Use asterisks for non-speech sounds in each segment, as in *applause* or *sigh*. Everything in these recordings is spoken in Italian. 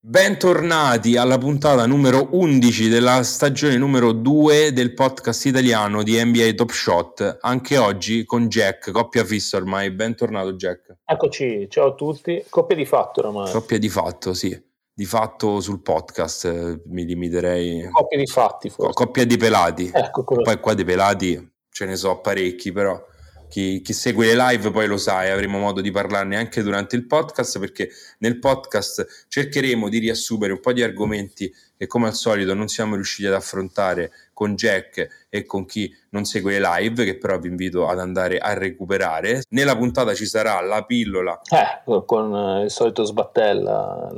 Bentornati alla puntata numero 11 della stagione numero 2 del podcast italiano di NBA Top Shot. Anche oggi con Jack, coppia fissa ormai. Bentornato Jack. Eccoci, ciao a tutti. Coppia di fatto ormai. Coppia di fatto, sì. Di fatto sul podcast eh, mi limiterei. Coppia di fatti, forse. Coppia di pelati. Ecco, quello. Poi qua di pelati ce ne so parecchi, però chi, chi, segue le live poi lo sa e avremo modo di parlarne anche durante il podcast perché nel podcast cercheremo di riassumere un po' di argomenti che come al solito non siamo riusciti ad affrontare con Jack e con chi non segue le live che però vi invito ad andare a recuperare. Nella puntata ci sarà la pillola. Eh, con il solito sbattella,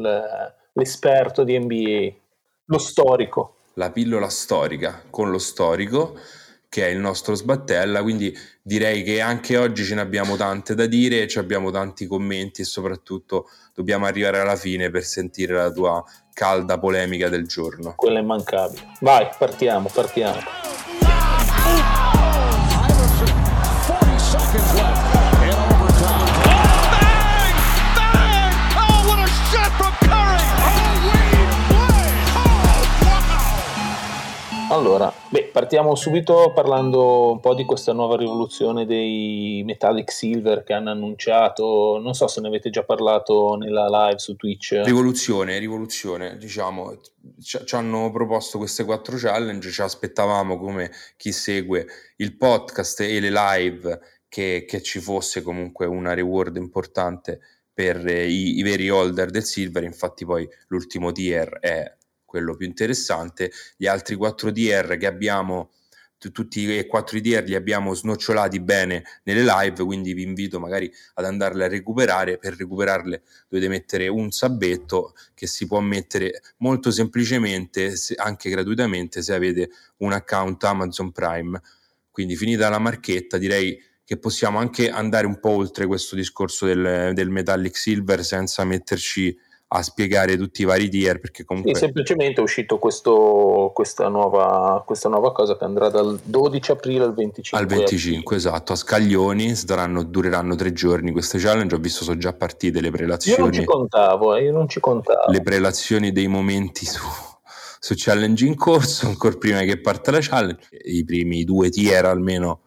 l'esperto di NBA, lo storico. La pillola storica con lo storico che è il nostro sbattella, quindi direi che anche oggi ce ne abbiamo tante da dire, ci abbiamo tanti commenti e soprattutto dobbiamo arrivare alla fine per sentire la tua calda polemica del giorno. Quella è immancabile. Vai, partiamo, partiamo. Allora, beh, partiamo subito parlando un po' di questa nuova rivoluzione dei Metallic Silver che hanno annunciato. Non so se ne avete già parlato nella live su Twitch. Rivoluzione, rivoluzione, diciamo. Ci, ci hanno proposto queste quattro challenge, ci aspettavamo come chi segue il podcast e le live che, che ci fosse comunque una reward importante per i, i veri holder del Silver. Infatti poi l'ultimo tier è quello più interessante. Gli altri 4 DR che abbiamo, tutti e 4 DR li abbiamo snocciolati bene nelle live, quindi vi invito magari ad andarle a recuperare. Per recuperarle dovete mettere un sabbetto che si può mettere molto semplicemente, anche gratuitamente, se avete un account Amazon Prime. Quindi finita la marchetta, direi che possiamo anche andare un po' oltre questo discorso del, del Metallic Silver senza metterci a spiegare tutti i vari tier perché comunque... Sì, semplicemente è uscito questo, questa, nuova, questa, nuova, cosa che andrà dal 12 aprile al 25 al 25 esatto a Scaglioni saranno, dureranno tre giorni queste challenge ho visto sono già partite le prelazioni io non ci contavo eh, io non ci contavo. le prelazioni dei momenti su, su challenge in corso ancora prima che parta la challenge i primi due tier almeno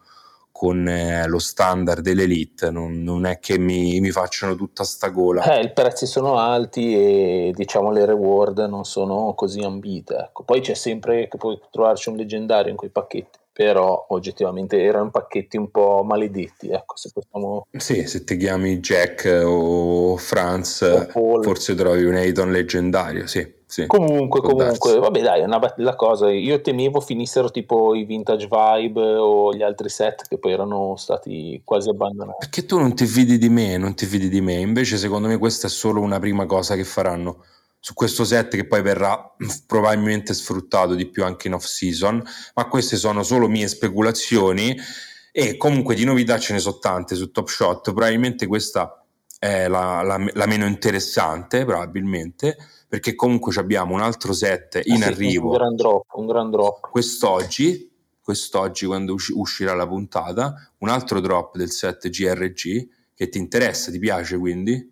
con eh, lo standard dell'elite, non, non è che mi, mi, facciano tutta sta gola. Eh, I prezzi sono alti e diciamo le reward non sono così ambite. Ecco. Poi c'è sempre che puoi trovarci un leggendario in quei pacchetti, però oggettivamente erano pacchetti un po' maledetti. Ecco, se possiamo... Sì, se ti chiami Jack o Franz, o forse trovi un Ayton leggendario, sì. Sì, comunque, comunque, darsi. vabbè, dai, è una bella cosa. Io temevo finissero tipo i vintage vibe o gli altri set che poi erano stati quasi abbandonati. Perché tu non ti fidi di me, non ti fidi di me. Invece, secondo me, questa è solo una prima cosa che faranno su questo set che poi verrà probabilmente sfruttato di più anche in off season. Ma queste sono solo mie speculazioni. E comunque di novità ce ne sono tante su Top Shot. Probabilmente questa è la, la, la meno interessante, probabilmente perché comunque abbiamo un altro set in ah, arrivo. Un gran drop, un gran drop. Quest'oggi, quest'oggi quando usci- uscirà la puntata, un altro drop del set GRG che ti interessa, ti piace quindi?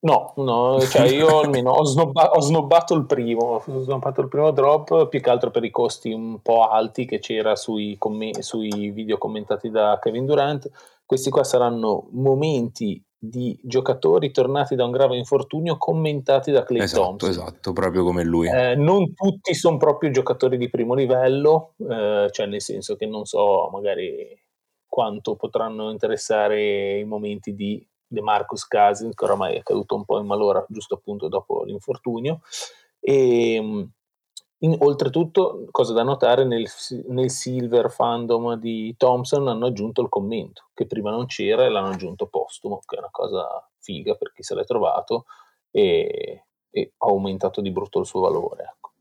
No, no, cioè *laughs* io almeno ho, snobba- ho, snobbato il primo, ho snobbato il primo drop più che altro per i costi un po' alti che c'era sui, comm- sui video commentati da Kevin Durant. Questi qua saranno momenti di giocatori tornati da un grave infortunio commentati da Clay esatto, Thompson. Esatto, proprio come lui. Eh, non tutti sono proprio giocatori di primo livello, eh, cioè nel senso che non so magari quanto potranno interessare i momenti di De Marcus Cousins, che oramai è caduto un po' in malora giusto appunto dopo l'infortunio. E, ehm, in, oltretutto, cosa da notare, nel, nel, Silver Fandom di Thompson hanno aggiunto il commento, che prima non c'era e l'hanno aggiunto postumo, che è una cosa figa per chi se l'è trovato e, e ha aumentato di brutto il suo valore. Ecco.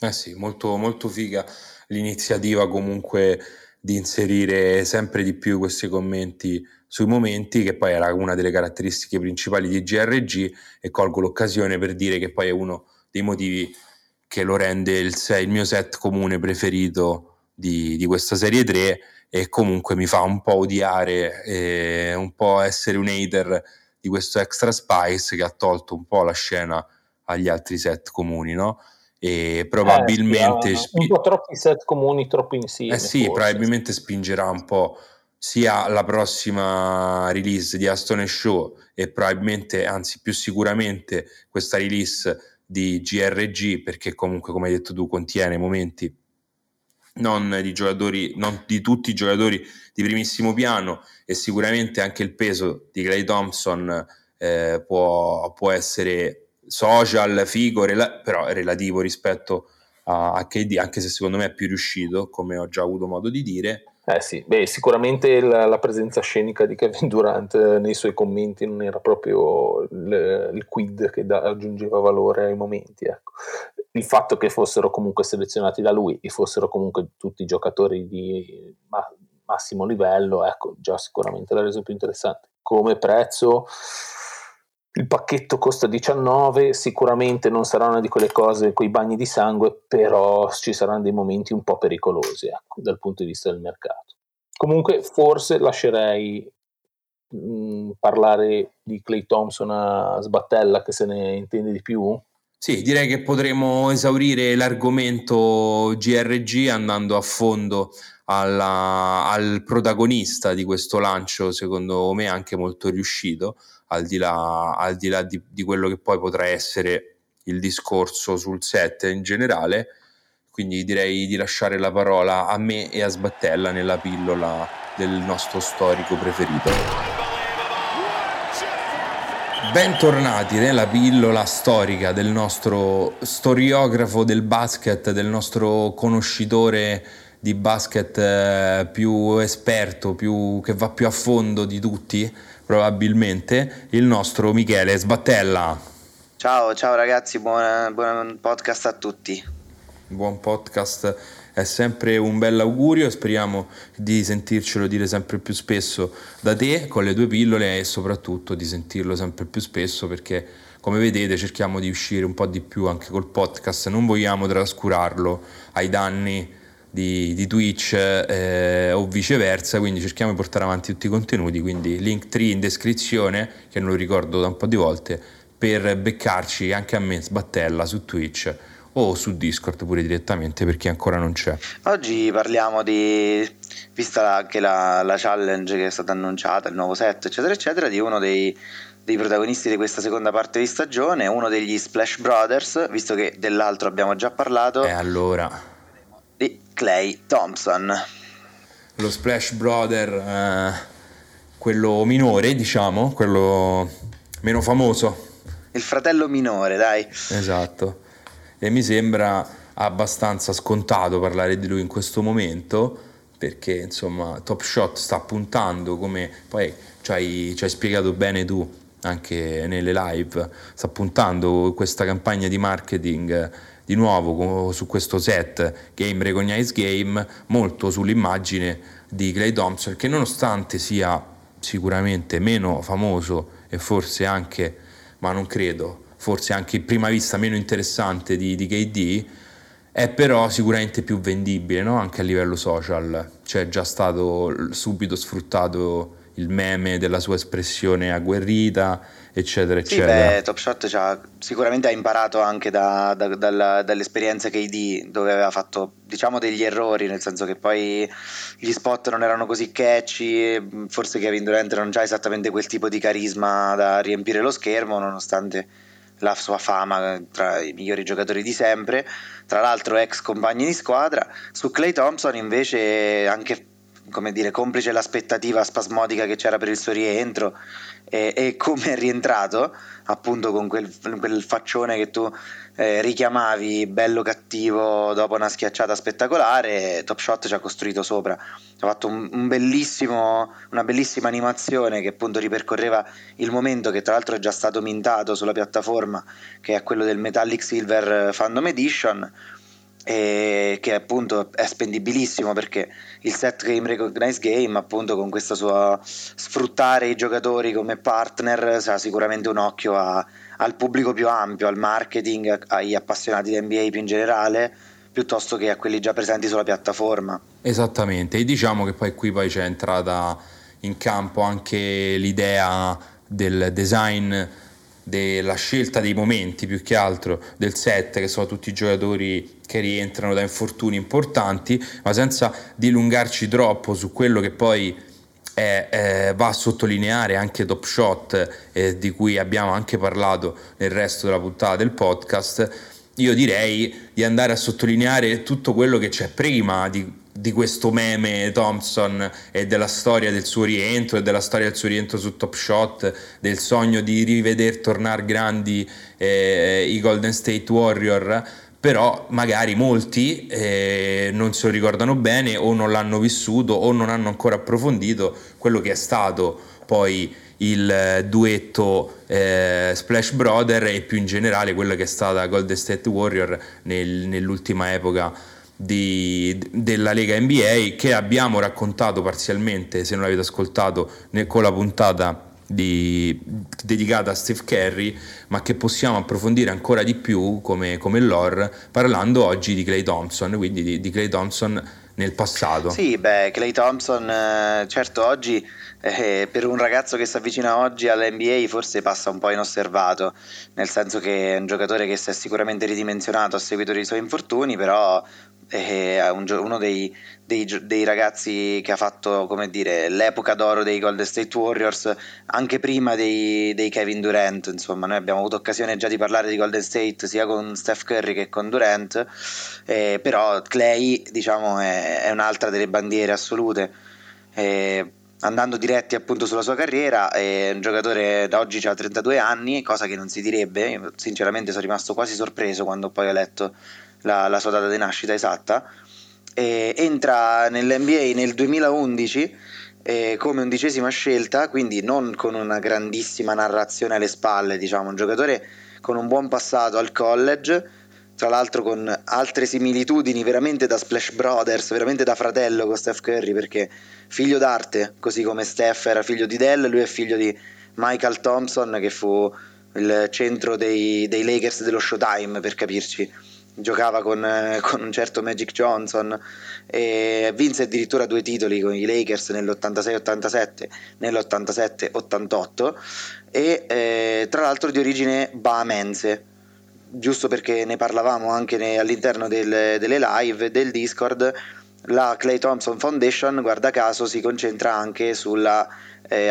Eh sì, molto, molto figa l'iniziativa comunque di inserire sempre di più questi commenti sui momenti, che poi era una delle caratteristiche principali di GRG e colgo l'occasione per dire che poi è uno dei motivi che lo rende il, il mio set comune preferito di, di, questa serie 3 e comunque mi fa un po' odiare e un po' essere un hater di questo extra spice che ha tolto un po' la scena agli altri set comuni, no? E probabilmente... Eh, sì, un po' troppi set comuni, troppo insieme. Eh sì, forse. probabilmente spingerà un po' sia la prossima release di Aston Show e probabilmente, anzi più sicuramente, questa release di GRG, perché comunque, come hai detto tu, contiene momenti non di giocatori, non di tutti i giocatori di primissimo piano e sicuramente anche il peso di Clay Thompson eh, può, può, essere social, figo, rela- però relativo rispetto a, a KD, anche se secondo me è più riuscito, come ho già avuto modo di dire. Eh sì, beh, sicuramente la, la, presenza scenica di Kevin Durant nei suoi commenti non era proprio il, il quid che da, aggiungeva valore ai momenti. Ecco il fatto che fossero comunque selezionati da lui e fossero comunque tutti giocatori di ma- massimo livello, ecco, già sicuramente l'ha reso più interessante. Come prezzo, il pacchetto costa 19, sicuramente non sarà una di quelle cose, quei bagni di sangue, però ci saranno dei momenti un po' pericolosi ecco, dal punto di vista del mercato. Comunque forse lascerei mh, mm, parlare di Clay Thompson a Sbattella che se ne intende di più sì, direi che potremo esaurire l'argomento GRG andando a fondo alla, al protagonista di questo lancio, secondo me anche molto riuscito, al di là, al di, là di, di quello che poi potrà essere il discorso sul set in generale. Quindi direi di lasciare la parola a me e a Sbattella nella pillola del nostro storico preferito. Bentornati nella pillola storica del nostro storiografo del basket, del nostro conoscitore di basket eh, più esperto, più, che va più a fondo di tutti, probabilmente, il nostro Michele Sbattella. Ciao, ciao ragazzi, buon, buon podcast a tutti. Buon podcast è sempre un bel augurio e speriamo di sentircelo dire sempre più spesso da te con le tue pillole e soprattutto di sentirlo sempre più spesso perché come vedete cerchiamo di uscire un po' di più anche col podcast, non vogliamo trascurarlo ai danni di, di Twitch eh, o viceversa, quindi cerchiamo di portare avanti tutti i contenuti, quindi link 3 in descrizione, che non lo ricordo da un po' di volte, per beccarci anche a me, Sbattella, su Twitch o su Discord pure direttamente per chi ancora non c'è. Oggi parliamo di, vista anche la, la challenge che è stata annunciata, il nuovo set, eccetera, eccetera, di uno dei, dei protagonisti di questa seconda parte di stagione, uno degli Splash Brothers, visto che dell'altro abbiamo già parlato. E allora? Di Clay Thompson. Lo Splash Brother, eh, quello minore, diciamo, quello meno famoso. Il fratello minore, dai. Esatto e mi sembra abbastanza scontato parlare di lui in questo momento perché insomma Top Shot sta puntando come poi ci hai, ci hai spiegato bene tu anche nelle live sta puntando questa campagna di marketing di nuovo su questo set Game Recognize Game molto sull'immagine di Clay Thompson che nonostante sia sicuramente meno famoso e forse anche ma non credo forse anche in prima vista meno interessante di, di KD, è però sicuramente più vendibile no? anche a livello social. Cioè è già stato subito sfruttato il meme della sua espressione agguerrita, eccetera, sì, eccetera. Beh, Top Shot sicuramente ha imparato anche da, da, dalla, dall'esperienza KD, dove aveva fatto diciamo degli errori, nel senso che poi gli spot non erano così catchy, forse Kevin Durant non ha esattamente quel tipo di carisma da riempire lo schermo, nonostante la sua fama tra i migliori giocatori di sempre, tra l'altro ex compagni di squadra. Su Clay Thompson invece anche come dire, complice l'aspettativa spasmodica che c'era per il suo rientro e, e come è rientrato, appunto con quel, quel faccione che tu eh, richiamavi bello cattivo dopo una schiacciata spettacolare, Top Shot ci ha costruito sopra. Ha fatto un, un una bellissima animazione che appunto ripercorreva il momento che tra l'altro è già stato mintato sulla piattaforma, che è quello del Metallic Silver Fandom Edition e che appunto è spendibilissimo perché il set game recognize game appunto con questa sua sfruttare i giocatori come partner ha sicuramente un occhio a, al pubblico più ampio al marketing agli appassionati di NBA più in generale piuttosto che a quelli già presenti sulla piattaforma. Esattamente e diciamo che poi qui poi c'è entrata in campo anche l'idea del design della scelta dei momenti più che altro del set, che sono tutti giocatori che rientrano da infortuni importanti, ma senza dilungarci troppo su quello che poi è, è, va a sottolineare anche Top Shot, eh, di cui abbiamo anche parlato nel resto della puntata del podcast. Io direi di andare a sottolineare tutto quello che c'è prima di di questo meme Thompson e della storia del suo rientro e della storia del suo rientro su Top Shot, del sogno di riveder tornare grandi eh, i Golden State Warrior, però magari molti eh, non se lo ricordano bene o non l'hanno vissuto o non hanno ancora approfondito quello che è stato poi il duetto eh, Splash Brother e più in generale quello che è stata Golden State Warrior nel, nell'ultima epoca di, della Lega NBA che abbiamo raccontato parzialmente, se non l'avete ascoltato, con la puntata di, dedicata a Steve Curry, ma che possiamo approfondire ancora di più come, come lore parlando oggi di Clay Thompson, quindi di, di Clay Thompson nel passato. Sì, beh, Clay Thompson, eh, certo oggi eh, per un ragazzo che si avvicina oggi all'NBA forse passa un po' inosservato, nel senso che è un giocatore che si è sicuramente ridimensionato a seguito dei suoi infortuni, però uno dei, dei, dei, ragazzi che ha fatto dire, l'epoca d'oro dei Golden State Warriors anche prima dei, dei, Kevin Durant insomma noi abbiamo avuto occasione già di parlare di Golden State sia con Steph Curry che con Durant eh, però Clay diciamo è, è, un'altra delle bandiere assolute. Eh, andando diretti appunto sulla sua carriera è un giocatore da oggi ha 32 anni cosa che non si direbbe. Io, sinceramente sono rimasto quasi sorpreso quando poi ho letto la, la sua data di nascita esatta, entra nell'NBA nel 2011 eh, come undicesima scelta, quindi non con una grandissima narrazione alle spalle, diciamo, un giocatore con un buon passato al college, tra l'altro con altre similitudini veramente da Splash Brothers, veramente da fratello con Steph Curry, perché figlio d'arte, così come Steph era figlio di Dell, lui è figlio di Michael Thompson, che fu il centro dei, dei Lakers dello Showtime, per capirci giocava con, eh, con, un certo Magic Johnson e vinse addirittura due titoli con i Lakers nell'86-87 nell'87-88 e eh, tra l'altro di origine bahamense giusto perché ne parlavamo anche ne, all'interno del, delle live del Discord la Clay Thompson Foundation guarda caso si concentra anche sulla eh,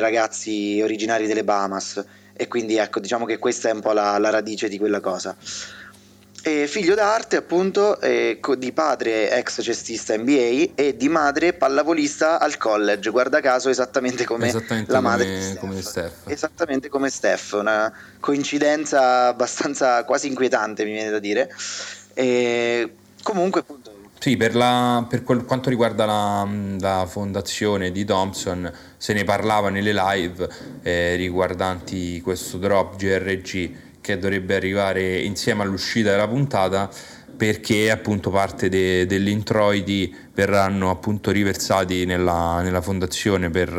ragazzi originari delle Bahamas. E quindi ecco diciamo che questa è un po' la, la radice di quella cosa è figlio d'arte, appunto, di padre ex cestista NBA e di madre pallavolista al college. Guarda caso, esattamente come esattamente la madre come, Steph. come Steph. Esattamente come Steph. Una coincidenza abbastanza quasi inquietante, mi viene da dire. E comunque, appunto. Sì, per, la, per quel, quanto riguarda la, la, fondazione di Thompson, se ne parlava nelle live eh, riguardanti questo drop GRG che dovrebbe arrivare insieme all'uscita della puntata perché appunto parte de, degli introiti verranno appunto riversati nella, nella fondazione per,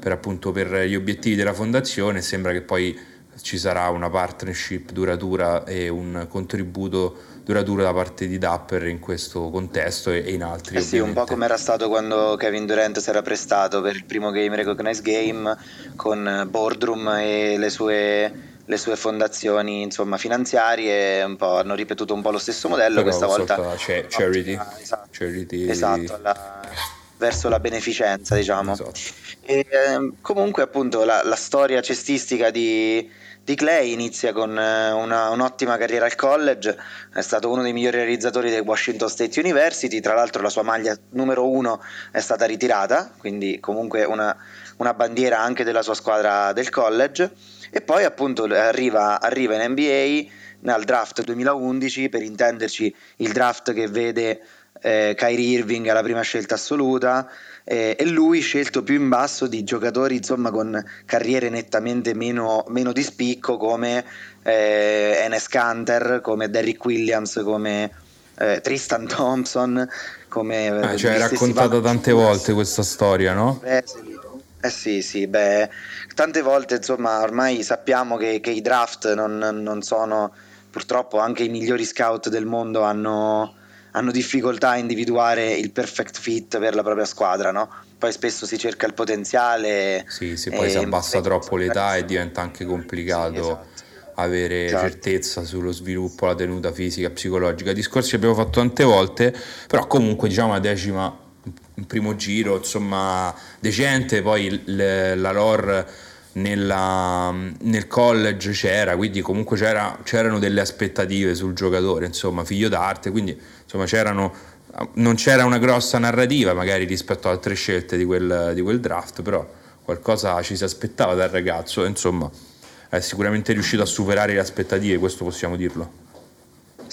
per, appunto per gli obiettivi della fondazione sembra che poi ci sarà una partnership duratura e un contributo duraturo da parte di Dapper in questo contesto e, in altri. Eh sì, ovviamente. un po' come era stato quando Kevin Durant si era prestato per il primo Game Recognized Game con Boardroom e le sue le sue fondazioni insomma, finanziarie hanno ripetuto un po' lo stesso modello Però questa volta c- charity, esatto, charity. esatto la, verso la beneficenza diciamo esatto. e, eh, comunque appunto la, la storia cestistica di, di Clay inizia con eh, una, un'ottima carriera al college, è stato uno dei migliori realizzatori del Washington State University, tra l'altro la sua maglia numero uno è stata ritirata, quindi comunque una, una bandiera anche della sua squadra del college. E poi appunto arriva, arriva in NBA nel draft 2011, per intenderci il draft che vede eh, Kyrie Irving alla prima scelta assoluta eh, e lui scelto più in basso di giocatori insomma con carriere nettamente meno, meno di spicco come eh, Enes Kanter, come Derrick Williams, come eh, Tristan Thompson, come... Ah, cioè, è raccontata tante volte questa storia, no? Eh sì, eh sì, sì, beh, tante volte insomma ormai sappiamo che, che i draft non, non, sono, purtroppo anche i migliori scout del mondo hanno, hanno difficoltà a individuare il perfect fit per la propria squadra, no? Poi spesso si cerca il potenziale. Sì, se poi si abbassa troppo l'età e diventa anche complicato. Sì, esatto avere certo. certezza sullo sviluppo, la tenuta fisica, psicologica. Discorsi che abbiamo fatto tante volte, però comunque diciamo la decima, un primo giro, insomma, decente, poi la lore nella, nel college c'era, quindi comunque c'era, c'erano delle aspettative sul giocatore, insomma, figlio d'arte, quindi insomma c'erano non c'era una grossa narrativa magari rispetto ad altre scelte di quel, di quel draft, però qualcosa ci si aspettava dal ragazzo, insomma è sicuramente riuscito a superare le aspettative, questo possiamo dirlo.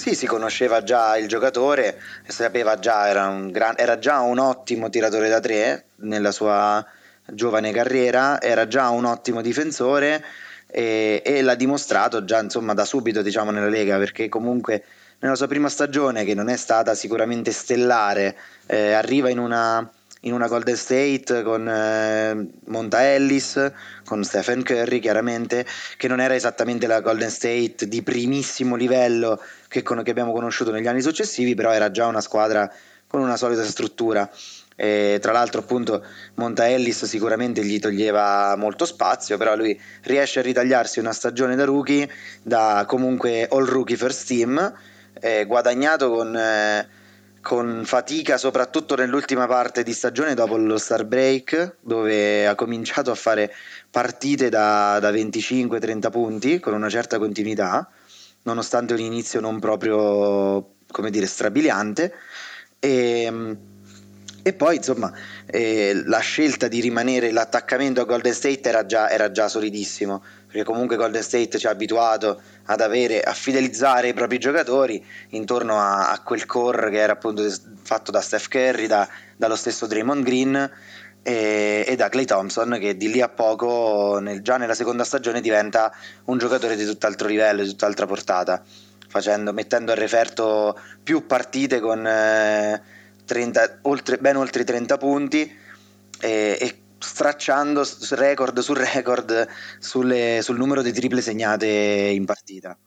Sì, si conosceva già il giocatore, sapeva già, era, un gran, era già un ottimo tiratore da tre nella sua giovane carriera, era già un ottimo difensore e, e l'ha dimostrato già insomma, da subito diciamo, nella Lega perché comunque nella sua prima stagione che non è stata sicuramente stellare, eh, arriva in una in una Golden State con eh, Monta Ellis, con Stephen Curry chiaramente, che non era esattamente la Golden State di primissimo livello che, con, che abbiamo conosciuto negli anni successivi, però era già una squadra con una solida struttura. E tra l'altro appunto Monta Ellis sicuramente gli toglieva molto spazio, però lui riesce a ritagliarsi una stagione da rookie, da comunque all rookie first team, eh, guadagnato con... Eh, con fatica soprattutto nell'ultima parte di stagione dopo lo Star Break dove ha cominciato a fare partite da, da 25-30 punti con una certa continuità nonostante un inizio non proprio come dire strabiliante. E, e poi insomma eh, la scelta di rimanere l'attaccamento a Golden State era già, era già solidissimo perché comunque Golden State ci ha abituato ad avere, a fidelizzare i propri giocatori intorno a, a quel core che era appunto fatto da Steph Curry, da, dallo stesso Draymond Green e, e, da Clay Thompson che di lì a poco, nel, già nella seconda stagione, diventa un giocatore di tutt'altro livello, di tutt'altra portata, facendo, mettendo a referto più partite con eh, 30, oltre, ben oltre i 30 punti e, e stracciando record su record sulle, sul numero di triple segnate in partita.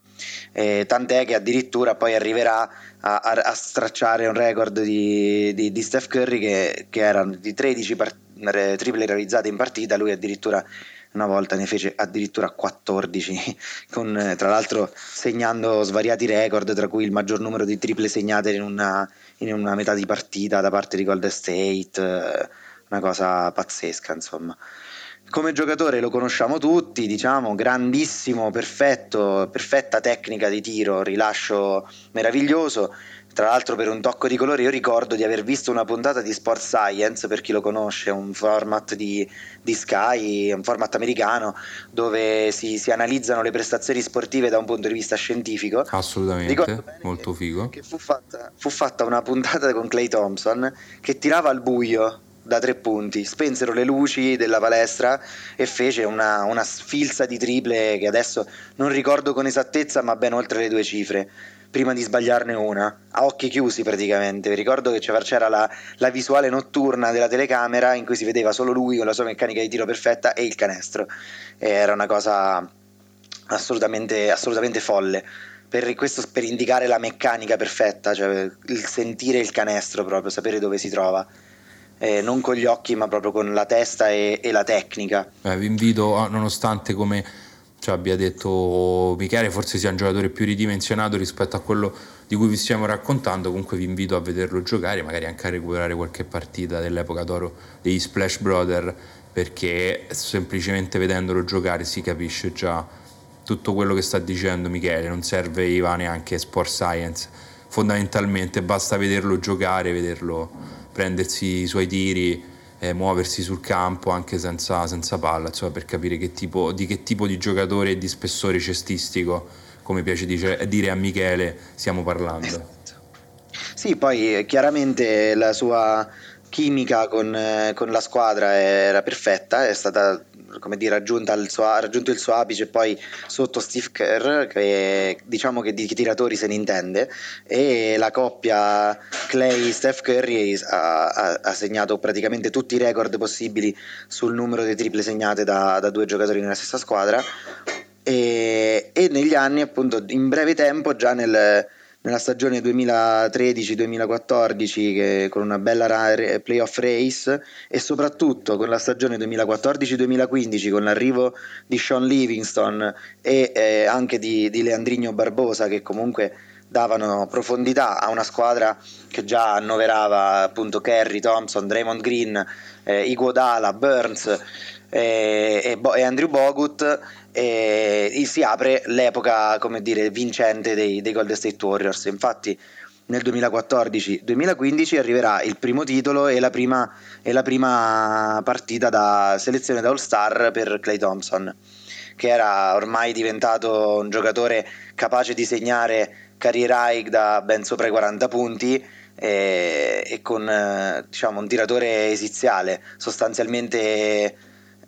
Eh, tant'è che addirittura poi arriverà a, a, a stracciare un record di, di, di Steph Curry che, che era di 13 part- triple realizzate in partita, lui addirittura una volta ne fece addirittura 14, *laughs* con, tra l'altro segnando svariati record, tra cui il maggior numero di triple segnate in una, in una metà di partita da parte di Golden State una cosa pazzesca, insomma. Come giocatore lo conosciamo tutti, diciamo, grandissimo, perfetto, perfetta tecnica di tiro, rilascio meraviglioso. Tra l'altro per un tocco di colore io ricordo di aver visto una puntata di Sport Science, per chi lo conosce, un format di, di Sky, un format americano, dove si, si, analizzano le prestazioni sportive da un punto di vista scientifico. Assolutamente, molto che, figo. Che fu fatta, fu fatta una puntata con Clay Thompson che tirava al buio da tre punti, spensero le luci della palestra e fece una, una sfilza di triple che adesso non ricordo con esattezza ma ben oltre le due cifre prima di sbagliarne una, a occhi chiusi praticamente. Ricordo che c'era la, la, visuale notturna della telecamera in cui si vedeva solo lui con la sua meccanica di tiro perfetta e il canestro. E era una cosa assolutamente, assolutamente folle. Per, questo per indicare la meccanica perfetta, cioè il sentire il canestro proprio, sapere dove si trova eh, non con gli occhi ma proprio con la testa e, e la tecnica. Eh, vi invito, nonostante come cioè, abbia detto Michele, forse sia un giocatore più ridimensionato rispetto a quello di cui vi stiamo raccontando, comunque vi invito a vederlo giocare, magari anche a recuperare qualche partita dell'epoca d'oro degli Splash Brother, perché semplicemente vedendolo giocare si capisce già tutto quello che sta dicendo Michele, non serve Iva neanche Sport Science, fondamentalmente basta vederlo giocare, vederlo prendersi i suoi tiri, muoversi sul campo anche senza, senza palla, insomma, per capire che tipo, di che tipo di giocatore e di spessore cestistico, come piace dice, dire a Michele, stiamo parlando. Esatto. Sì, poi eh, chiaramente la sua chimica con, eh, con, la squadra era perfetta, è stata come dire, suo, raggiunto il suo apice poi sotto Steve Kerr, che diciamo che di tiratori se ne intende, e la coppia Clay-Steph Curry ha, ha, ha, segnato praticamente tutti i record possibili sul numero di triple segnate da, da due giocatori nella stessa squadra. E, e, negli anni, appunto, in breve tempo, già nel nella stagione 2013-2014 con una bella playoff race e soprattutto con la stagione 2014-2015 con l'arrivo di Sean Livingston e eh, anche di, di Leandrino Barbosa che comunque davano profondità a una squadra che già annoverava appunto Kerry, Thompson, Draymond Green, eh, Iguodala, Burns eh, e, e, Andrew Bogut e si apre l'epoca come dire vincente dei, dei Golden State Warriors. Infatti nel 2014-2015 arriverà il primo titolo e la prima, e la prima partita da selezione da All Star per Clay Thompson che era ormai diventato un giocatore capace di segnare carriera high da ben sopra i 40 punti e, e con diciamo, un tiratore esiziale, sostanzialmente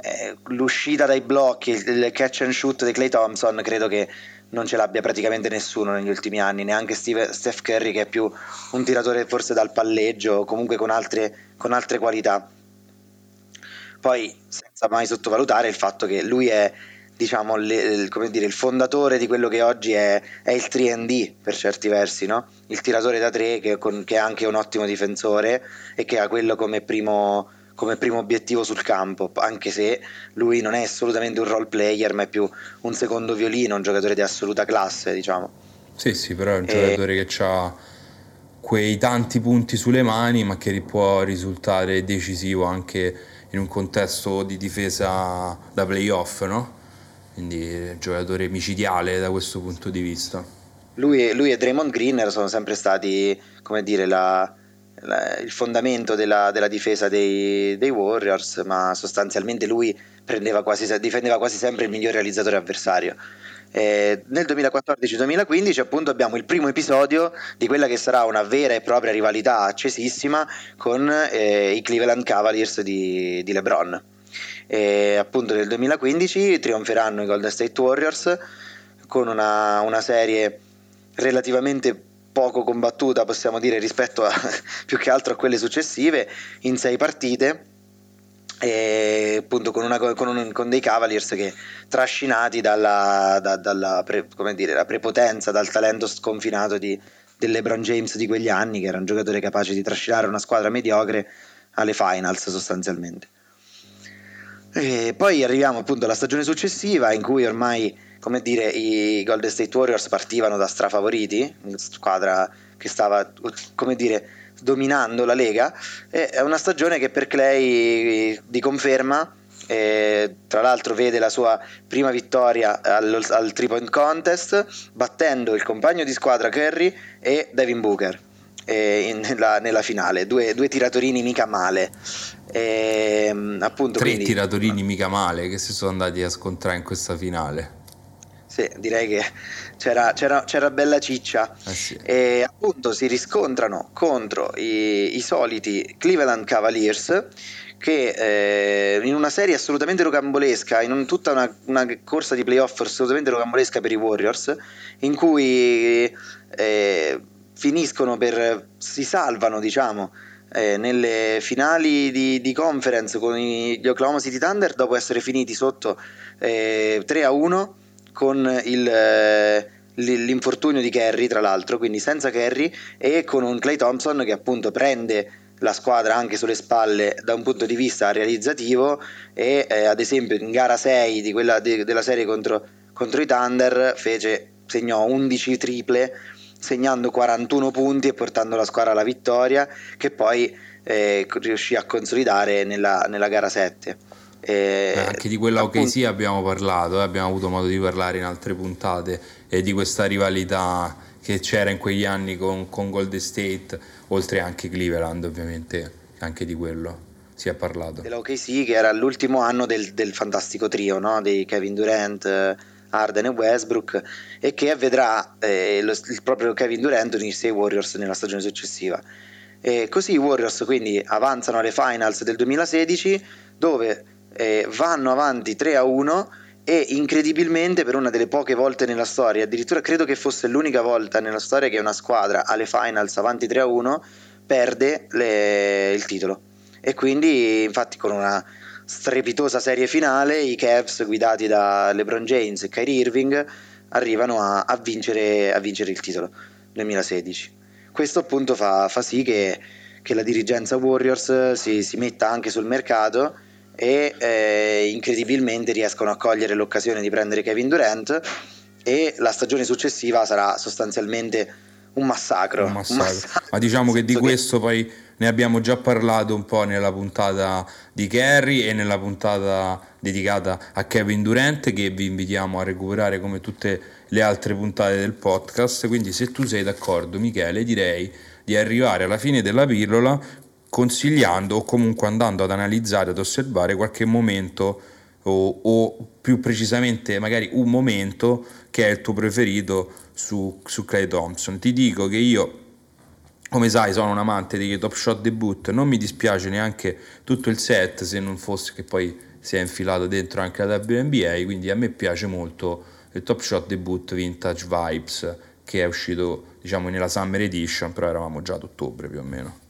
eh, l'uscita dai blocchi, il catch and shoot di Clay Thompson credo che non ce l'abbia praticamente nessuno negli ultimi anni, neanche Steve, Steph Curry che è più un tiratore forse dal palleggio, comunque con altre, con altre qualità. Poi senza mai sottovalutare il fatto che lui è diciamo, le, dire, il fondatore di quello che oggi è, è, il 3D per certi versi, no? il tiratore da 3 che, che, è anche un ottimo difensore e che ha quello come primo, come primo obiettivo sul campo, anche se lui non è assolutamente un role player, ma è più un secondo violino, un giocatore di assoluta classe, diciamo. Sì, sì, però è un giocatore e... che ha quei tanti punti sulle mani, ma che può risultare decisivo anche in un contesto di difesa da playoff, no? quindi giocatore micidiale da questo punto di vista. Lui, lui e Draymond Green sono sempre stati, come dire, la, il fondamento della, della difesa dei, dei, Warriors, ma sostanzialmente lui quasi, difendeva quasi sempre il miglior realizzatore avversario. Eh, nel 2014-2015 appunto abbiamo il primo episodio di quella che sarà una vera e propria rivalità accesissima con eh, i Cleveland Cavaliers di, di LeBron e appunto nel 2015 trionferanno i Golden State Warriors con una, una serie relativamente poco combattuta, possiamo dire, rispetto a, *laughs* più che altro a quelle successive, in sei partite. E appunto con, una, con, un, con dei Cavaliers che trascinati dalla, da, dalla pre, dire, prepotenza, dal talento sconfinato di, del LeBron James di quegli anni, che era un giocatore capace di trascinare una squadra mediocre alle finals sostanzialmente. E poi arriviamo appunto alla stagione successiva in cui ormai, come dire, i Golden State Warriors partivano da strafavoriti, una squadra che stava, come dire, dominando la Lega. E è una stagione che per Clay di conferma e, tra l'altro vede la sua prima vittoria al, al three point contest battendo il compagno di squadra Curry e Devin Booker eh, in, nella, nella, finale, due, due, tiratorini mica male. E, ehm, appunto, Tre quindi, tiratorini mica male che si sono andati a scontrare in questa finale. Sì, direi che c'era, c'era, c'era bella ciccia. Eh sì. E appunto si riscontrano contro i, i soliti Cleveland Cavaliers che eh, in una serie assolutamente rocambolesca, in un, tutta una, una, corsa di playoff assolutamente rocambolesca per i Warriors, in cui eh, finiscono per si salvano diciamo eh, nelle finali di, di, conference con gli Oklahoma City Thunder dopo essere finiti sotto eh, 3 a 1 con il, eh, l'infortunio di Kerry tra l'altro quindi senza Kerry e con un Clay Thompson che appunto prende la squadra anche sulle spalle da un punto di vista realizzativo e eh, ad esempio in gara 6 di quella de, della serie contro, contro i Thunder fece, segnò 11 triple segnando 41 punti e portando la squadra alla vittoria che poi eh, riuscì a consolidare nella, nella gara 7. Eh, anche di quella appunto... OKC abbiamo parlato, eh, abbiamo avuto modo di parlare in altre puntate e di questa rivalità che c'era in quegli anni con, con Golden State, oltre anche Cleveland ovviamente, anche di quello si è parlato. Dell'OKC che era l'ultimo anno del, del fantastico trio no? di Kevin Durant Arden e Westbrook e che vedrà eh, lo, il proprio Kevin Durant unirsi ai Warriors nella stagione successiva. E così i Warriors quindi avanzano alle finals del 2016 dove eh, vanno avanti 3 a 1 e incredibilmente per una delle poche volte nella storia, addirittura credo che fosse l'unica volta nella storia che una squadra alle finals avanti 3 a 1 perde le, il titolo. E quindi infatti con una strepitosa serie finale, i Cavs guidati da LeBron James e Kyrie Irving arrivano a, a, vincere, a vincere, il titolo. 2016. Questo appunto fa, fa sì che, che, la dirigenza Warriors si, si, metta anche sul mercato e eh, incredibilmente riescono a cogliere l'occasione di prendere Kevin Durant e la stagione successiva sarà sostanzialmente un massacro. Un massacro. Un massacro. Ma diciamo che di questo che... poi ne abbiamo già parlato un po' nella puntata di Kerry e nella puntata dedicata a Kevin Durant che vi invitiamo a recuperare come tutte le altre puntate del podcast. Quindi se tu sei d'accordo Michele direi di arrivare alla fine della pillola consigliando o comunque andando ad analizzare, ad osservare qualche momento o, o più precisamente magari un momento che è il tuo preferito su, su Clay Thompson. Ti dico che io come sai sono un amante di Top Shot debut, non mi dispiace neanche tutto il set se non fosse che poi si è infilato dentro anche la WNBA, quindi a me piace molto il Top Shot debut Vintage Vibes che è uscito diciamo nella Summer Edition, però eravamo già ad ottobre più o meno.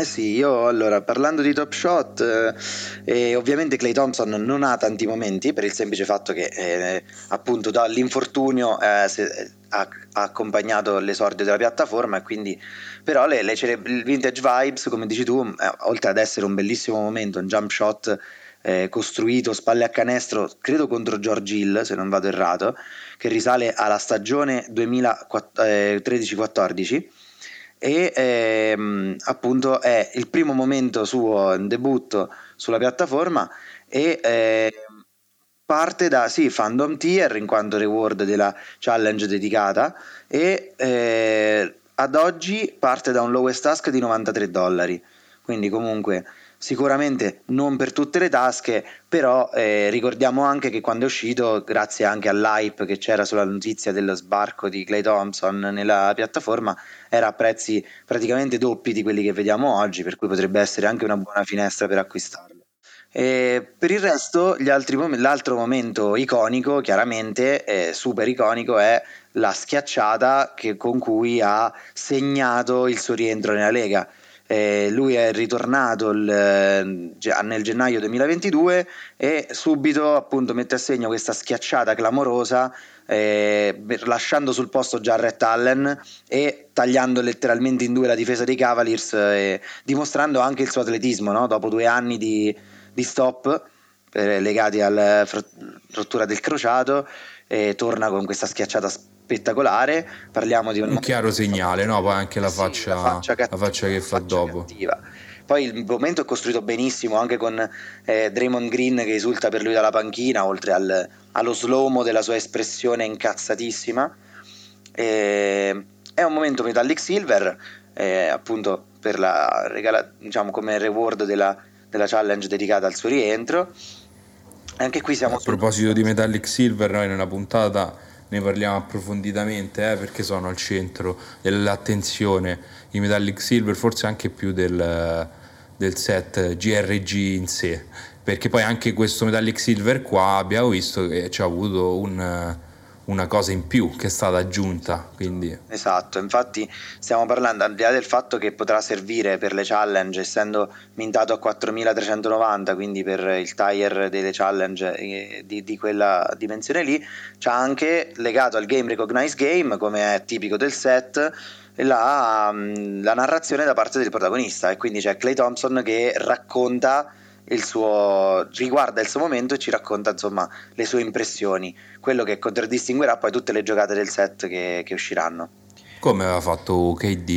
Eh sì, io allora parlando di top shot, eh, ovviamente Clay Thompson non ha tanti momenti per il semplice fatto che eh, appunto dall'infortunio eh, se, ha, ha, accompagnato l'esordio della piattaforma e quindi però le, le il vintage vibes come dici tu, eh, oltre ad essere un bellissimo momento, un jump shot eh, costruito spalle a canestro, credo contro George Hill se non vado errato, che risale alla stagione 2013-14 e ehm, appunto è il primo momento suo in debutto sulla piattaforma e eh, parte da sì, fandom tier in quanto reward della challenge dedicata e eh, ad oggi parte da un lowest task di 93 dollari. Quindi comunque sicuramente non per tutte le tasche, però eh, ricordiamo anche che quando è uscito, grazie anche all'hype che c'era sulla notizia dello sbarco di Clay Thompson nella piattaforma, era a prezzi praticamente doppi di quelli che vediamo oggi, per cui potrebbe essere anche una buona finestra per acquistarlo. E per il resto, mom- l'altro momento iconico, chiaramente eh, super iconico, è la schiacciata che, con cui ha segnato il suo rientro nella Lega eh, lui è ritornato il, nel gennaio 2022 e subito appunto mette a segno questa schiacciata clamorosa eh, lasciando sul posto Jarrett Allen e tagliando letteralmente in due la difesa dei Cavaliers eh, dimostrando anche il suo atletismo no? dopo due anni di, di stop eh, legati alla rottura del crociato torna con questa schiacciata spettacolare. Parliamo di un, un chiaro segnale, no? Poi anche la faccia, la faccia, cattiva, la faccia che fa dopo. Cattiva. Poi il momento è costruito benissimo anche con eh, Draymond Green che esulta per lui dalla panchina, oltre al, allo slow-mo della sua espressione incazzatissima. E, è un momento Metallic Silver, eh, appunto per la regala, diciamo come reward della, della challenge dedicata al suo rientro. Anche qui siamo A proposito di Metallic Silver, noi nella puntata ne parliamo approfonditamente eh, perché sono al centro dell'attenzione. I Metallic Silver, forse anche più del, del set GRG in sé, perché poi anche questo Metallic Silver qua abbiamo visto che ci ha avuto un una cosa in più che è stata aggiunta. Quindi. Esatto, infatti stiamo parlando al di là del fatto che potrà servire per le challenge, essendo mintato a 4390, quindi per il tire delle challenge eh, di, di quella dimensione lì, c'ha anche legato al game recognize game, come è tipico del set. La, mm, la narrazione da parte del protagonista e quindi c'è Clay Thompson che racconta il suo, riguarda il suo momento e ci racconta insomma le sue impressioni, quello che contraddistinguerà poi tutte le giocate del set che, che usciranno. Come aveva fatto KD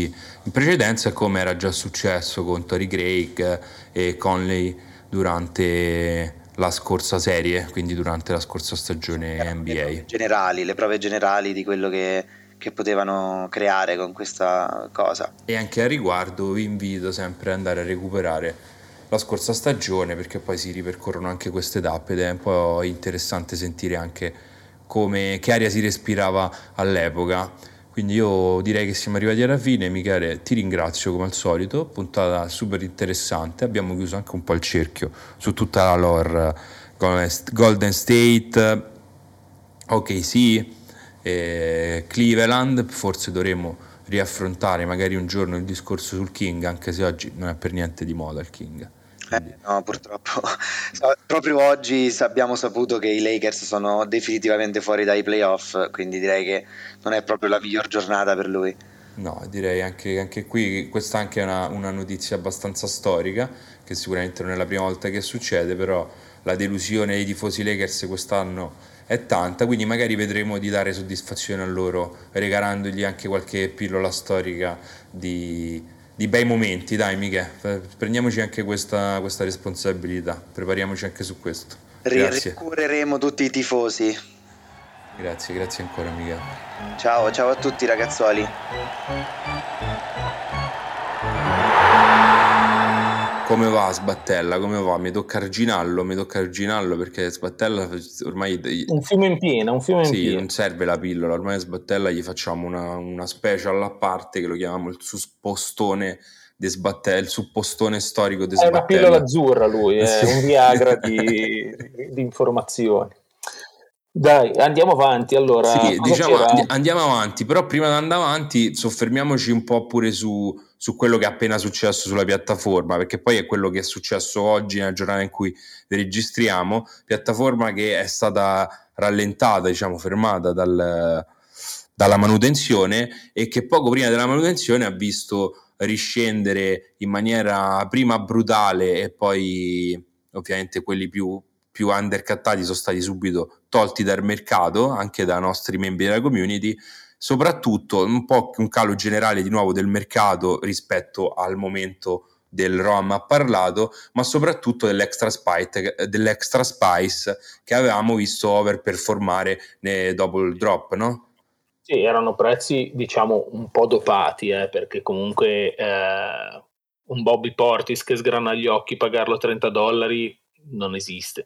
in precedenza e come era già successo con Tori Craig e Conley durante la scorsa serie, quindi durante la scorsa stagione Era NBA. Generali, le prove generali di quello che, che potevano creare con questa cosa. E anche a riguardo vi invito sempre ad andare a recuperare la scorsa stagione perché poi si ripercorrono anche queste tappe ed è un po' interessante sentire anche come, che aria si respirava all'epoca. Quindi io direi che siamo arrivati alla fine, Michele, ti ringrazio come al solito, puntata super interessante, abbiamo chiuso anche un po' il cerchio su tutta la lore Golden State, OKC, eh, Cleveland, forse dovremmo riaffrontare magari un giorno il discorso sul King, anche se oggi non è per niente di moda il King. Eh, no, purtroppo. *laughs* Proprio oggi abbiamo saputo che i Lakers sono definitivamente fuori dai playoff, quindi direi che non è proprio la miglior giornata per lui. No, direi anche, anche qui, questa anche è una, una notizia abbastanza storica, che sicuramente non è la prima volta che succede, però la delusione dei tifosi Lakers quest'anno è tanta, quindi magari vedremo di dare soddisfazione a loro, regalandogli anche qualche pillola storica di, di bei momenti, dai Miche, prendiamoci anche questa, questa responsabilità, prepariamoci anche su questo. Grazie. Ricureremo tutti i tifosi. Grazie, grazie ancora Michele. Ciao, ciao a tutti ragazzuoli. Come va Sbattella? Come va? Mi tocca arginarlo, mi tocca arginarlo perché Sbattella ormai... Un fiume in piena, un fiume in sì, piena. non serve la pillola, ormai a Sbattella gli facciamo una, una special a parte che lo chiamiamo il suppostone di Sbattella, il suppostone storico di Sbattella. È una pillola azzurra lui, è *laughs* sì. un Viagra di, di informazioni. Dai, andiamo avanti. Allora, sì, diciamo, andiamo avanti, però prima di andare avanti soffermiamoci un po' pure su, su, quello che è appena successo sulla piattaforma, perché poi è quello che è successo oggi nella giornata in cui registriamo, piattaforma che è stata rallentata, diciamo, fermata dal, dalla manutenzione e che poco prima della manutenzione ha visto riscendere in maniera prima brutale e poi ovviamente quelli più più undercattati sono stati subito tolti dal mercato, anche da nostri membri della community, soprattutto un po' un calo generale di nuovo del mercato rispetto al momento del ROM ha parlato, ma soprattutto dell'extra, spite, dell'extra spice che avevamo visto overperformare dopo il drop, no? Sì, erano prezzi diciamo un po' dopati, eh, perché comunque eh, un Bobby Portis che sgrana gli occhi, pagarlo 30 dollari non esiste.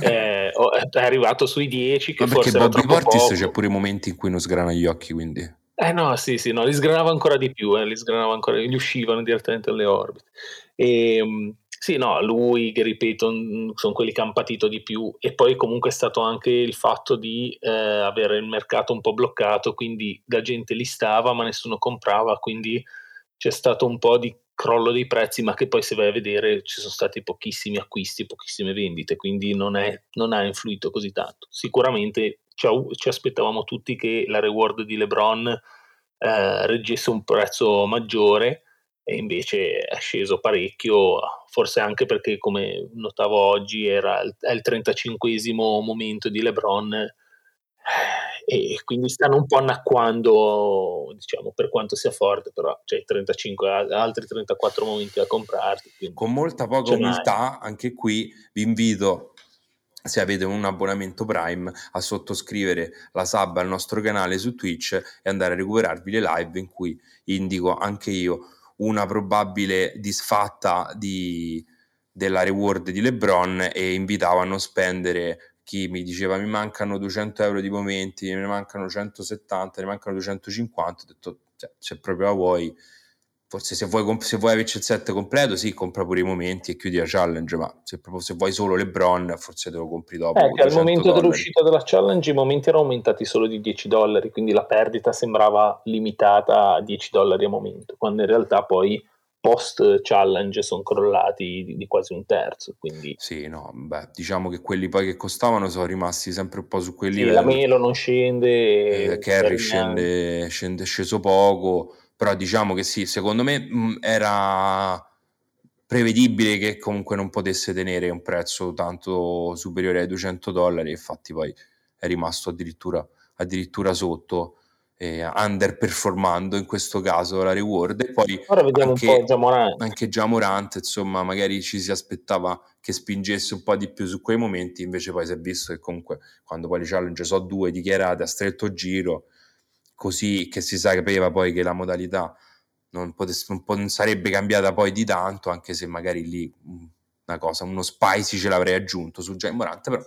Eh, è arrivato sui 10 che Ma perché forse Bobby Portis c'è pure i momenti in cui non sgrana gli occhi, quindi... Eh no, sì, sì, no, li sgranava ancora di più, eh, li sgranava ancora, gli uscivano direttamente dalle orbite. E, ehm, sì, no, lui, Gary Payton sono quelli che hanno patito di più e poi comunque è stato anche il fatto di eh, avere il mercato un po' bloccato, quindi la gente li stava ma nessuno comprava, quindi c'è stato un po' di crollo dei prezzi, ma che poi se vai a vedere ci sono stati pochissimi acquisti, pochissime vendite, quindi non, è, non ha influito così tanto. Sicuramente ci, ci, aspettavamo tutti che la reward di LeBron eh, reggesse un prezzo maggiore e invece è sceso parecchio, forse anche perché come notavo oggi era il, è il 35 momento di LeBron e quindi stanno un po' annacquando, diciamo, per quanto sia forte, però c'è 35, altri 34 momenti da comprarti. Con molta poca umiltà, anche qui vi invito se avete un abbonamento Prime a sottoscrivere la sub al nostro canale su Twitch e andare a recuperarvi le live in cui indico anche io una probabile disfatta di, della reward di LeBron e invitavo a non spendere chi mi diceva mi mancano 200 euro di momenti, ne mancano 170, ne mancano 250, ho detto cioè, se proprio la vuoi, forse se vuoi, se vuoi averci il set completo, sì, compra pure i momenti e chiudi la challenge, ma se, proprio, se vuoi solo LeBron, forse te lo compri dopo. Eh, al momento dollari. dell'uscita della challenge i momenti erano aumentati solo di 10 dollari, quindi la perdita sembrava limitata a 10 dollari a momento, quando in realtà poi post challenge sono crollati di, di, quasi un terzo. Quindi... Sì, no, beh, diciamo che quelli poi che costavano sono rimasti sempre un po' su quei sì. La Melo non scende. Eh, Kerry scende, scende, sceso poco, però diciamo che sì, secondo me mh, mm, era prevedibile che comunque non potesse tenere un prezzo tanto superiore ai 200 dollari, infatti poi è rimasto addirittura, addirittura sotto eh, underperformando in questo caso la reward. E poi ora vediamo anche, un po' Jamorant anche Jamorant insomma magari ci si aspettava che spingesse un po' di più su quei momenti invece poi si è visto che comunque quando poi le challenge sono due dichiarate a stretto giro così che si sapeva poi che la modalità non, potesse, non, non sarebbe cambiata poi di tanto anche se magari lì una cosa uno spicy ce l'avrei aggiunto su Jamorant però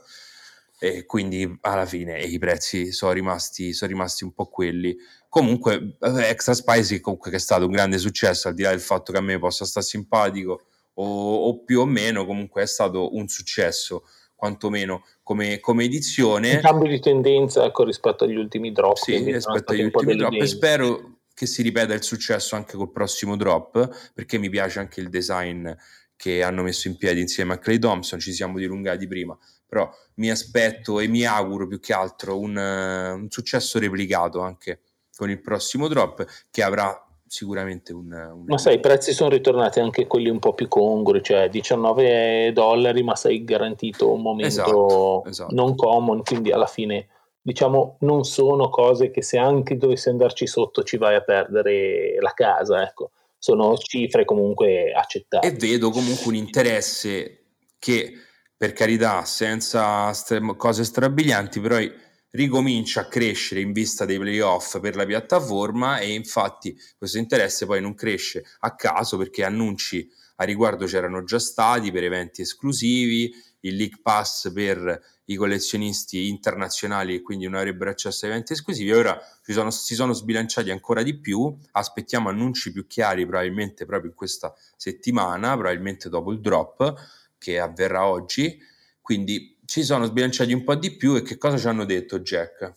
e quindi alla fine i prezzi sono rimasti, sono rimasti un po' quelli. Comunque, Extra Spicy comunque che è stato un grande successo, al di là del fatto che a me possa stare simpatico o, o più o meno, comunque è stato un successo quantomeno come, come edizione. Un cambio di tendenza ecco, rispetto agli ultimi drop. Sì, rispetto agli ultimi drop e spero che si ripeta il successo anche col prossimo drop perché mi piace anche il design che hanno messo in piedi insieme a Clay Thompson, ci siamo dilungati prima, però mi aspetto e mi auguro più che altro un, un successo replicato anche con il prossimo drop che avrà sicuramente un, un... Ma sai, i prezzi sono ritornati anche quelli un po' più congrui, cioè 19 dollari, ma sei garantito un momento esatto, esatto. non common, quindi alla fine diciamo non sono cose che se anche dovessi andarci sotto ci vai a perdere la casa, ecco. Sono cifre comunque accettabili. E vedo comunque un interesse che, per carità, senza st- cose strabilianti, però ricomincia a crescere in vista dei playoff per la piattaforma e infatti questo interesse poi non cresce a caso perché annunci a riguardo c'erano già stati per eventi esclusivi, il League Pass per i collezionisti internazionali e quindi non avrebbero accesso a eventi esclusivi. Ora sono, si sono sbilanciati ancora di più, aspettiamo annunci più chiari probabilmente proprio in questa settimana, probabilmente dopo il drop che avverrà oggi, quindi ci sono sbilanciati un po' di più e che cosa ci hanno detto Jack?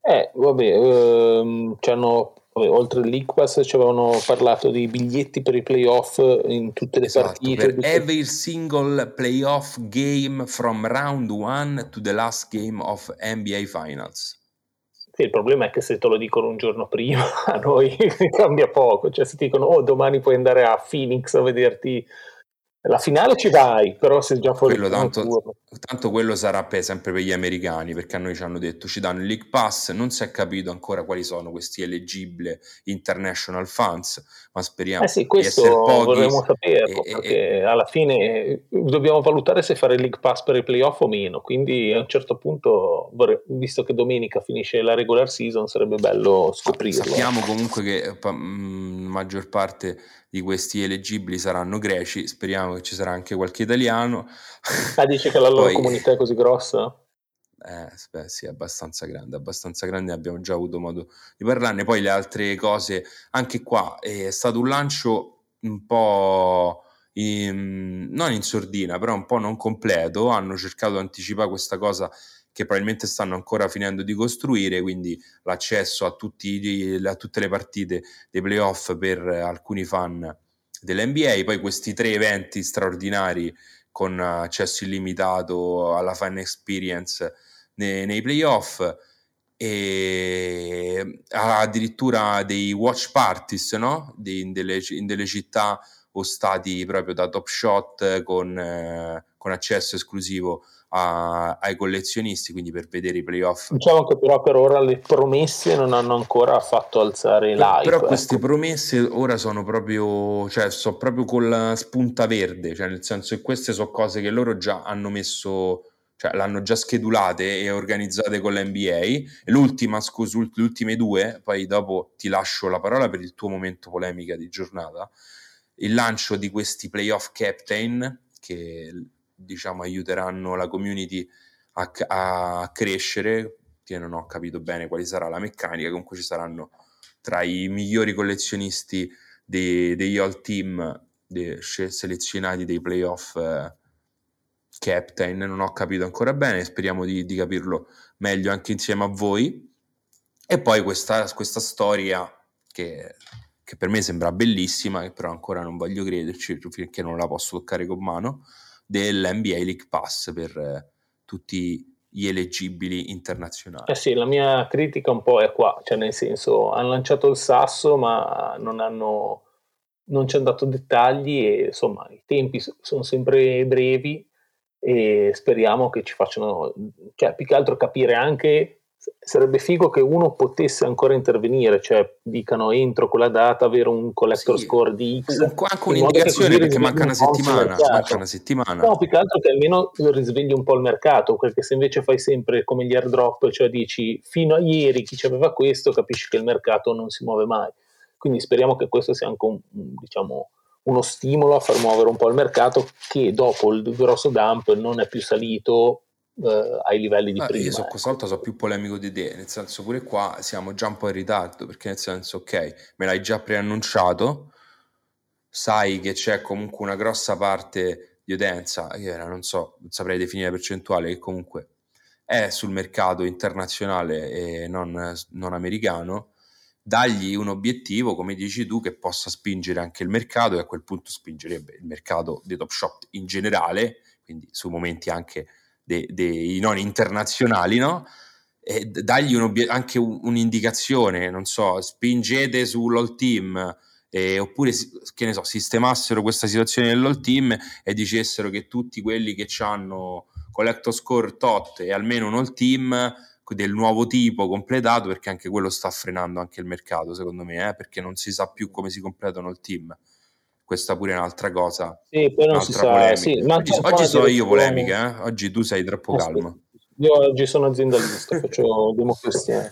Eh, vabbè, ehm, ci hanno, oltre al League Pass ci avevano parlato di biglietti per i playoff in tutte le esatto, partite. Per every single playoff game from round one to the last game of NBA Finals. Sì, il problema è che se te lo dicono un giorno prima *laughs* a noi *laughs* cambia poco, cioè se ti dicono oh domani puoi andare a Phoenix a vederti la finale ci vai, però se già fuori quello, tanto, tanto, quello sarà per, sempre per gli americani, perché a noi ci hanno detto ci danno il League Pass, non si è capito ancora quali sono questi eleggibili international funds, ma speriamo eh sì, questo di essere pochi. vorremmo saperlo, e, perché e, alla fine eh, dobbiamo valutare se fare il League Pass per i playoff o meno, quindi a un certo punto, visto che domenica finisce la regular season, sarebbe bello scoprirlo. Sappiamo comunque che la mm, maggior parte di questi eleggibili saranno greci, speriamo che ci sarà anche qualche italiano. Ah, dice che la loro Poi, comunità è così grossa? Eh, beh, sì, è abbastanza grande, abbastanza grande, abbiamo già avuto modo di parlarne. Poi le altre cose, anche qua è stato un lancio un po' in, non in sordina, però un po' non completo. Hanno cercato di anticipare questa cosa che probabilmente stanno ancora finendo di costruire, quindi l'accesso a, tutti, a tutte le partite dei playoff per alcuni fan dell'NBA, poi questi tre eventi straordinari con accesso illimitato alla fan experience nei, nei playoff e addirittura dei watch parties no? Di, in, delle, in, delle, città o stati proprio da top shot con, eh, con accesso esclusivo a, ai collezionisti, quindi per vedere i playoff. Diciamo che però per ora le promesse non hanno ancora fatto alzare l'hype. Però ecco. queste promesse ora sono proprio, cioè sono proprio con la spunta verde, cioè nel senso che queste sono cose che loro già hanno messo cioè l'hanno già schedulate e organizzate con l'NBA. L'ultima, scusa, le ultime due, poi dopo ti lascio la parola per il tuo momento polemica di giornata. Il lancio di questi playoff captain, che diciamo, aiuteranno la community a, a crescere, che non ho capito bene quale sarà la meccanica, comunque ci saranno tra i migliori collezionisti dei, degli all team dei, selezionati dei playoff eh, captain, non ho capito ancora bene, speriamo di, di, capirlo meglio anche insieme a voi. E poi questa, questa storia che, che, per me sembra bellissima, che però ancora non voglio crederci finché non la posso toccare con mano, dell'NBA League Pass per eh, tutti gli eleggibili internazionali. Eh sì, la mia critica un po' è qua, cioè nel senso hanno lanciato il sasso ma non hanno non ci hanno dato dettagli e insomma i tempi sono sempre brevi e speriamo che ci facciano, cioè più che altro capire anche sarebbe figo che uno potesse ancora intervenire, cioè dicano entro quella data avere un collector sì, score di X. Anche un'indicazione perché manca una settimana, manca una settimana. No, più che altro che almeno risvegli un po' il mercato, perché se invece fai sempre come gli airdrop, cioè dici fino a ieri chi aveva questo, capisci che il mercato non si muove mai. Quindi speriamo che questo sia anche un, diciamo, uno stimolo a far muovere un po' il mercato che dopo il grosso dump non è più salito eh, ai livelli di ah, prima. Io so, questa volta sono più polemico di te, nel senso pure qua siamo già un po' in ritardo, perché nel senso, ok, me l'hai già preannunciato, sai che c'è comunque una grossa parte di utenza, che non so, non saprei definire la percentuale, che comunque è sul mercato internazionale e non, non americano, dagli un obiettivo, come dici tu, che possa spingere anche il mercato e a quel punto spingerebbe il mercato dei top shop in generale, quindi su momenti anche dei, dei internazionali, no? E dagli un obiet- anche un, un'indicazione, non so, spingete sull'all team, eh, oppure che ne so, sistemassero questa situazione nell'all team e dicessero che tutti quelli che hanno collector score tot e almeno un all team del nuovo tipo completato perché anche quello sta frenando anche il mercato secondo me eh, perché non si sa più come si completano il team questa pure è un'altra cosa sì, poi non si sa, sì, oggi, oggi sono io polemica eh? oggi tu sei troppo calmo. io oggi sono aziendalista faccio democristiano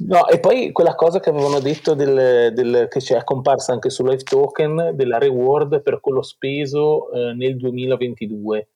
No, e poi quella cosa che avevano detto del, del, che c'è comparsa anche su Live Token della reward per quello speso eh, nel 2022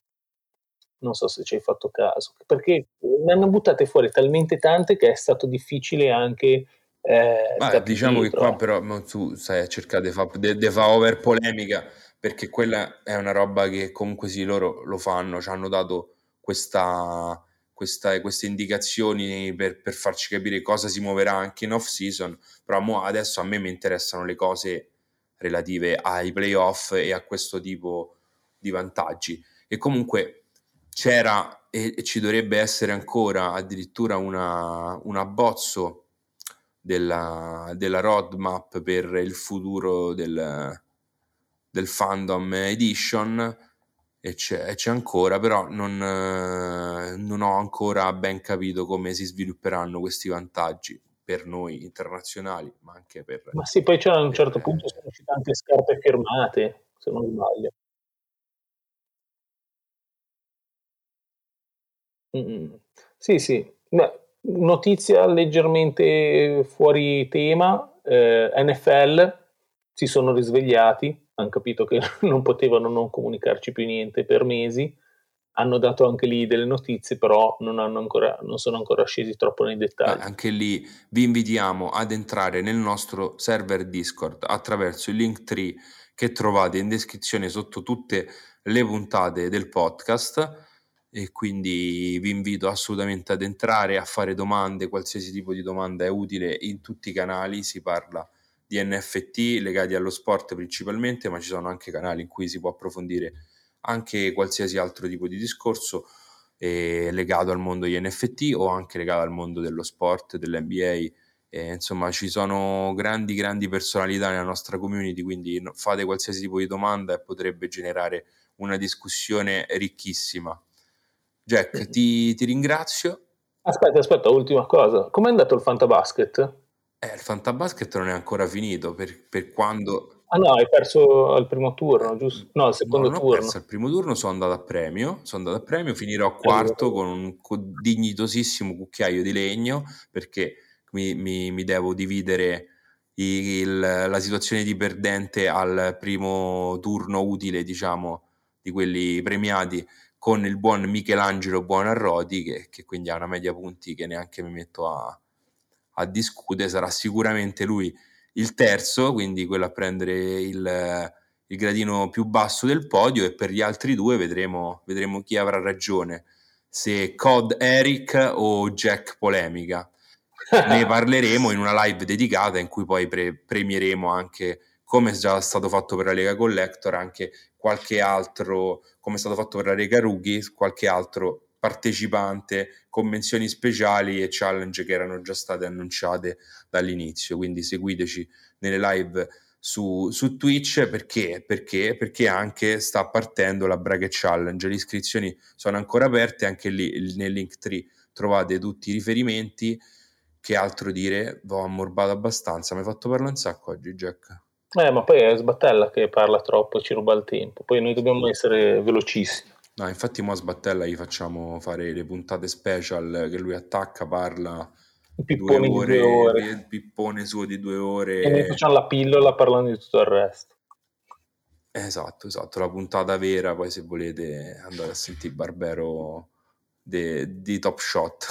non so se ci hai fatto caso, perché ne hanno buttate fuori talmente tante che è stato difficile anche... Eh, Ma diciamo che qua però tu stai a cercare di fare over polemica perché quella è una roba che comunque sì loro lo fanno, ci hanno dato questa, questa, queste indicazioni per, per, farci capire cosa si muoverà anche in off season, però adesso a me mi interessano le cose relative ai playoff e a questo tipo di vantaggi. E comunque c'era e, ci dovrebbe essere ancora addirittura una, un abbozzo della, della roadmap per il futuro del, del fandom edition e c'è, e c'è ancora, però non, non, ho ancora ben capito come si svilupperanno questi vantaggi per noi internazionali, ma anche per... Ma sì, poi c'è a un certo punto sono uscite tante scarpe firmate, se non sbaglio. Mh-mh. Sì, sì. Beh, notizia leggermente fuori tema, ehm, NFL si sono risvegliati, han capito che *laughs* non potevano non comunicarci più niente per mesi, hanno dato anche lì delle notizie, però non hanno ancora non sono ancora scesi troppo nei dettagli. Eh, anche lì vi invitiamo ad entrare nel nostro server Discord attraverso il link tree che trovate in descrizione sotto tutte le puntate del podcast e quindi vi invito assolutamente ad entrare a fare domande, qualsiasi tipo di domanda è utile in tutti i canali, si parla di NFT legati allo sport principalmente, ma ci sono anche canali in cui si può approfondire anche qualsiasi altro tipo di discorso eh, legato al mondo di NFT o anche legato al mondo dello sport, dell'NBA. Eh, insomma, ci sono grandi, grandi personalità nella nostra community, quindi fate qualsiasi tipo di domanda e potrebbe generare una discussione ricchissima. Jack, ti, ti ringrazio. Aspetta, aspetta, ultima cosa. Com'è andato il Fantabasket? Eh, il Fantabasket non è ancora finito per, per quando... Ah no, hai perso al primo turno, giusto? No, al secondo no, non turno. Ho perso al primo turno, sono andato a premio, sono andato a premio, finirò quarto con un dignitosissimo cucchiaio di legno perché mi, mi, mi devo dividere il, la situazione di perdente al primo turno utile, diciamo, di quelli premiati con il buon Michelangelo Buonarroti che, che quindi ha una media punti che neanche mi metto a, a, discutere, sarà sicuramente lui il terzo, quindi quello a prendere il, il, gradino più basso del podio e per gli altri due vedremo, vedremo chi avrà ragione, se Cod Eric o Jack Polemica. *laughs* ne parleremo in una live dedicata in cui poi pre- premieremo anche come è già stato fatto per la Lega Collector, anche qualche altro, come è stato fatto per la Lega Rookie, qualche altro partecipante, convenzioni speciali e challenge che erano già state annunciate dall'inizio. Quindi seguiteci nelle live su, su Twitch perché? perché? Perché anche sta partendo la Bracket Challenge. Le iscrizioni sono ancora aperte, anche lì nel link 3 trovate tutti i riferimenti. Che altro dire? Ho ammorbato abbastanza. Mi hai fatto parlare un sacco oggi, Jack. Eh, ma poi è Sbattella che parla troppo, ci ruba il tempo. Poi noi dobbiamo essere velocissimi. No, infatti mo a Sbattella gli facciamo fare le puntate special che lui attacca, parla due ore, due ore, il pippone suo di due ore. E noi facciamo la pillola parlando di tutto il resto. Esatto, esatto, la puntata vera, poi se volete andare a sentire Barbero di Top Shot.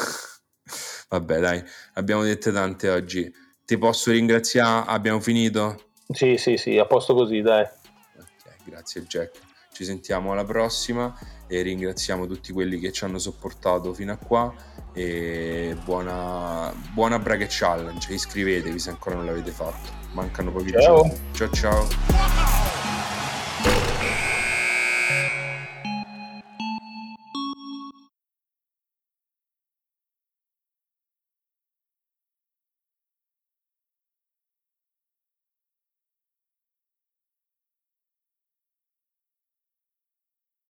*laughs* Vabbè, dai, abbiamo dette tante oggi. Ti posso ringraziare? Abbiamo finito? Sì, sì, sì, a posto così, dai. Okay, grazie Jack. ci sentiamo alla prossima e ringraziamo tutti quelli che ci hanno sopportato fino a qua e buona, buona Bracket Challenge, iscrivetevi se ancora non l'avete fatto, mancano pochi ciao. giorni. Ciao ciao!